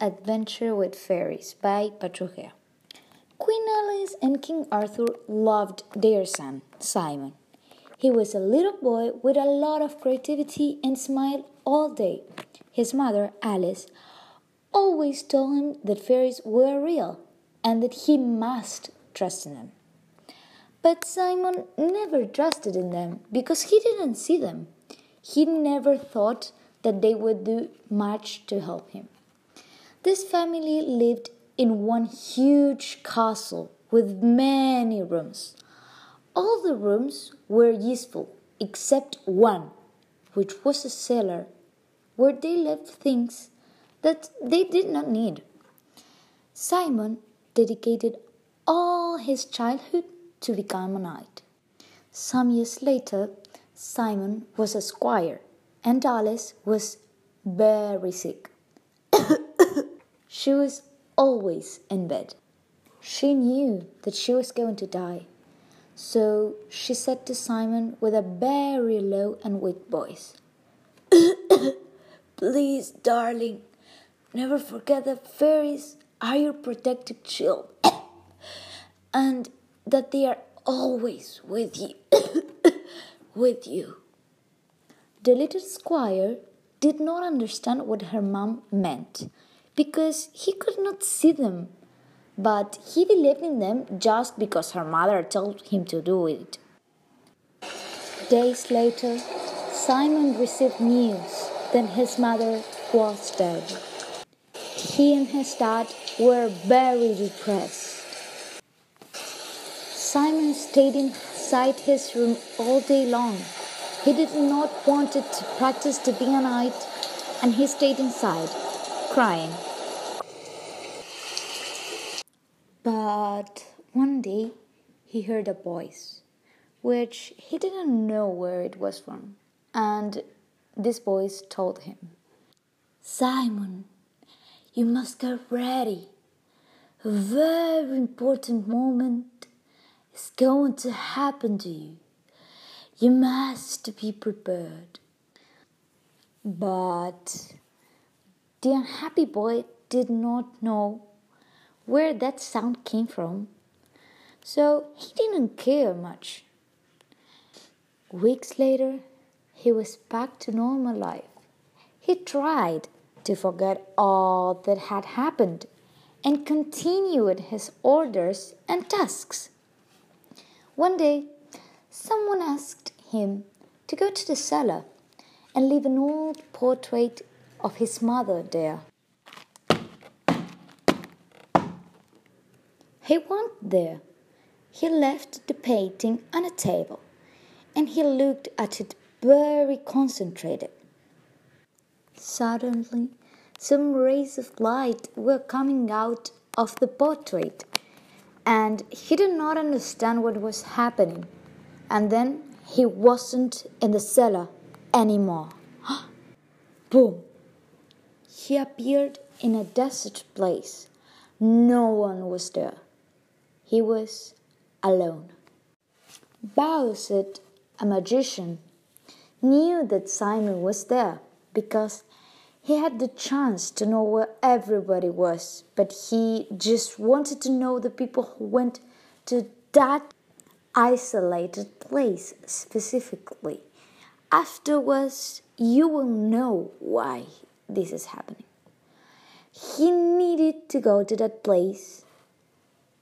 Adventure with Fairies by Patrugia. Queen Alice and King Arthur loved their son, Simon. He was a little boy with a lot of creativity and smiled all day. His mother, Alice, always told him that fairies were real and that he must trust in them. But Simon never trusted in them because he didn't see them. He never thought that they would do much to help him. This family lived in one huge castle with many rooms. All the rooms were useful except one, which was a cellar where they left things that they did not need. Simon dedicated all his childhood to become a knight. Some years later, Simon was a squire and Alice was very sick. She was always in bed. She knew that she was going to die. So she said to Simon with a very low and weak voice, Please, darling, never forget that fairies are your protective shield and that they are always with you. with you. The little squire did not understand what her mom meant because he could not see them, but he believed in them just because her mother told him to do it. Days later, Simon received news that his mother was dead. He and his dad were very depressed. Simon stayed inside his room all day long he did not want to practice to be a knight, and he stayed inside, crying. But one day he heard a voice, which he didn't know where it was from, and this voice told him, Simon, you must get ready. A very important moment is going to happen to you. You must be prepared. But the unhappy boy did not know where that sound came from, so he didn't care much. Weeks later, he was back to normal life. He tried to forget all that had happened and continued his orders and tasks. One day, someone asked him to go to the cellar and leave an old portrait of his mother there. He went there. He left the painting on a table and he looked at it very concentrated. Suddenly, some rays of light were coming out of the portrait, and he did not understand what was happening. And then he wasn't in the cellar anymore. Boom! He appeared in a desert place. No one was there. He was alone. Baucis, a magician, knew that Simon was there because he had the chance to know where everybody was, but he just wanted to know the people who went to that isolated place specifically. Afterwards, you will know why this is happening. He needed to go to that place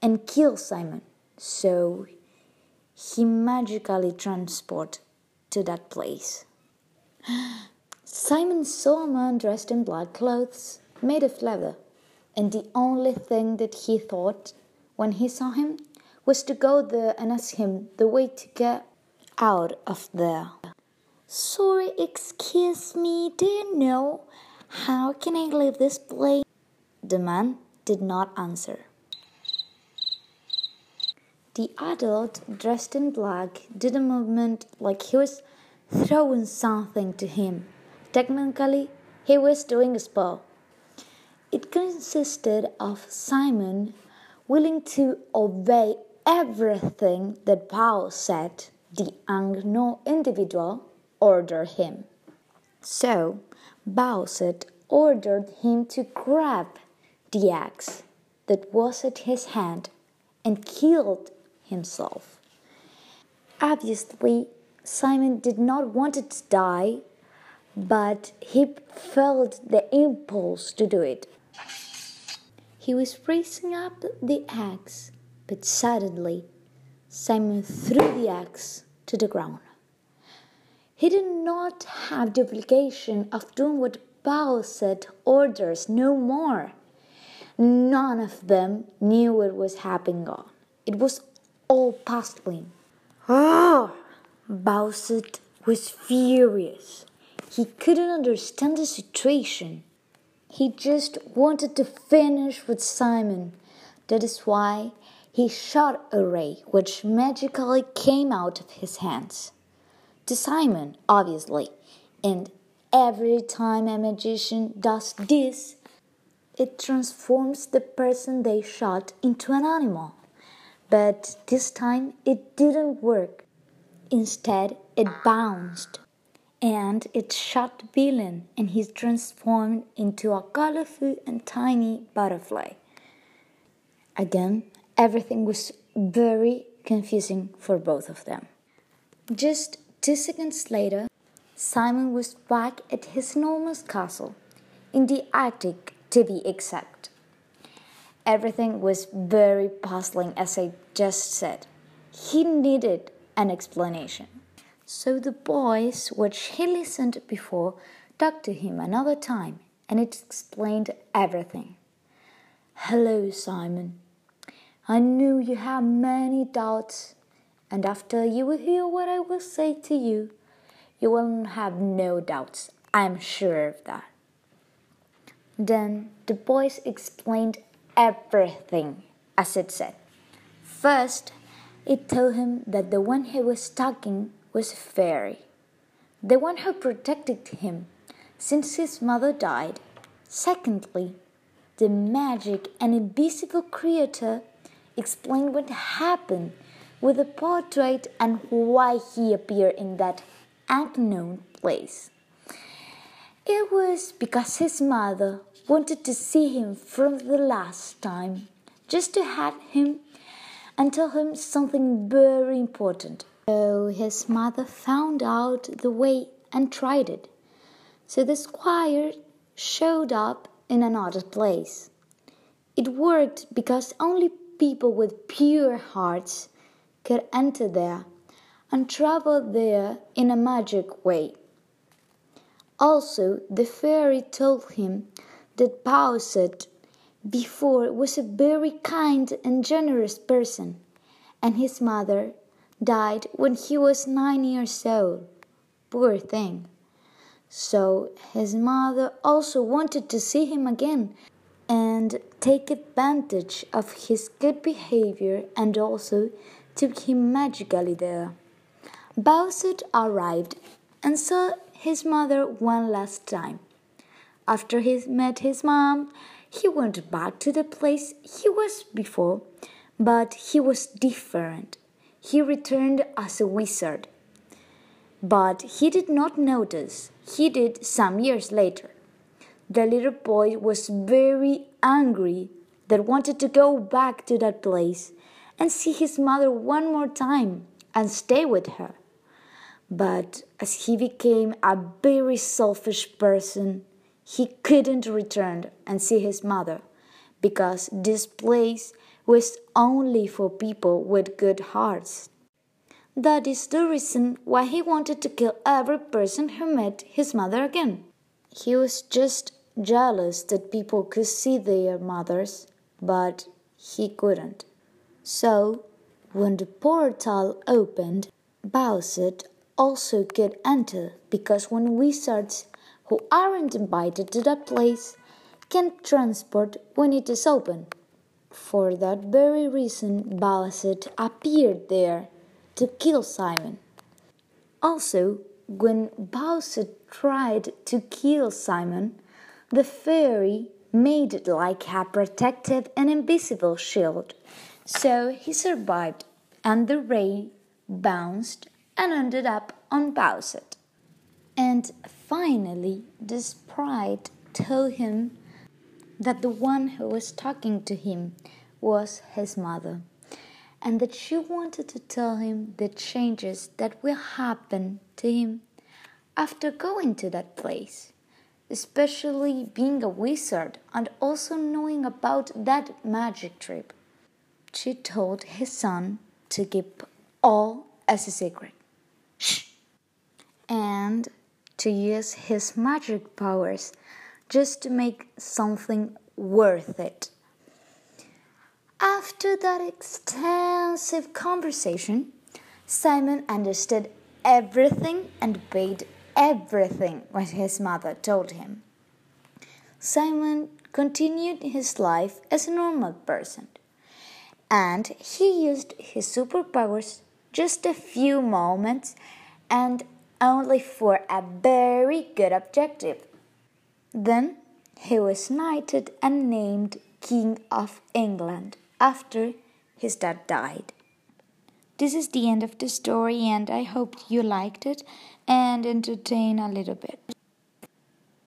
and kill Simon, so he magically transported to that place. Simon saw a man dressed in black clothes made of leather, and the only thing that he thought when he saw him was to go there and ask him the way to get out of there. Sorry, excuse me, do you know how can I leave this place? The man did not answer. The adult, dressed in black, did a movement like he was throwing something to him. Technically, he was doing a spell. It consisted of Simon willing to obey everything that Paul said the unknown individual ordered him. So Baucis ordered him to grab the axe that was at his hand and killed himself. Obviously, Simon did not want to die, but he felt the impulse to do it. He was raising up the axe, but suddenly Simon threw the axe to the ground. He did not have the obligation of doing what Bowser orders no more. None of them knew what was happening on. It was all puzzling. Ah! Bowser was furious. He couldn't understand the situation. He just wanted to finish with Simon. That is why he shot a ray which magically came out of his hands. To Simon, obviously. And every time a magician does this, it transforms the person they shot into an animal. But this time it didn't work. Instead, it bounced and it shot villain and he transformed into a colorful and tiny butterfly. Again, everything was very confusing for both of them. Just two seconds later, Simon was back at his enormous castle in the Arctic to be exact. Everything was very puzzling, as I just said. He needed an explanation. So the boys, which he listened before, talked to him another time, and it explained everything. Hello, Simon. I knew you had many doubts, and after you will hear what I will say to you, you will have no doubts. I am sure of that. Then the boys explained everything as it said. First, it told him that the one he was talking was a fairy, the one who protected him since his mother died. Secondly, the magic and invisible creator explained what happened with the portrait and why he appeared in that unknown place. It was because his mother wanted to see him from the last time, just to have him and tell him something very important. So his mother found out the way and tried it. So the squire showed up in another place. It worked because only people with pure hearts could enter there and travel there in a magic way. Also, the fairy told him that Bowser before was a very kind and generous person, and his mother died when he was nine years old. Poor thing. So his mother also wanted to see him again and take advantage of his good behavior and also took him magically there. Bowser arrived and saw his mother one last time. After he met his mom, he went back to the place he was before, but he was different. He returned as a wizard. But he did not notice. He did some years later. The little boy was very angry that wanted to go back to that place and see his mother one more time and stay with her. But as he became a very selfish person, he couldn't return and see his mother because this place was only for people with good hearts. That is the reason why he wanted to kill every person who met his mother again. He was just jealous that people could see their mothers, but he couldn't. So, when the portal opened, Bowser also could enter because when wizards who aren't invited to that place can transport when it is open. For that very reason, Bowser appeared there to kill Simon. Also, when Bowser tried to kill Simon, the fairy made it like a protective and invisible shield. So he survived, and the ray bounced and ended up on Bowser. And finally, the sprite told him that the one who was talking to him was his mother, and that she wanted to tell him the changes that will happen to him after going to that place, especially being a wizard and also knowing about that magic trip. She told his son to keep all as a secret. And to use his magic powers just to make something worth it. After that extensive conversation, Simon understood everything and obeyed everything what his mother told him. Simon continued his life as a normal person, and he used his superpowers just a few moments and only for a very good objective. Then he was knighted and named King of England after his dad died. This is the end of the story, and I hope you liked it and entertained a little bit.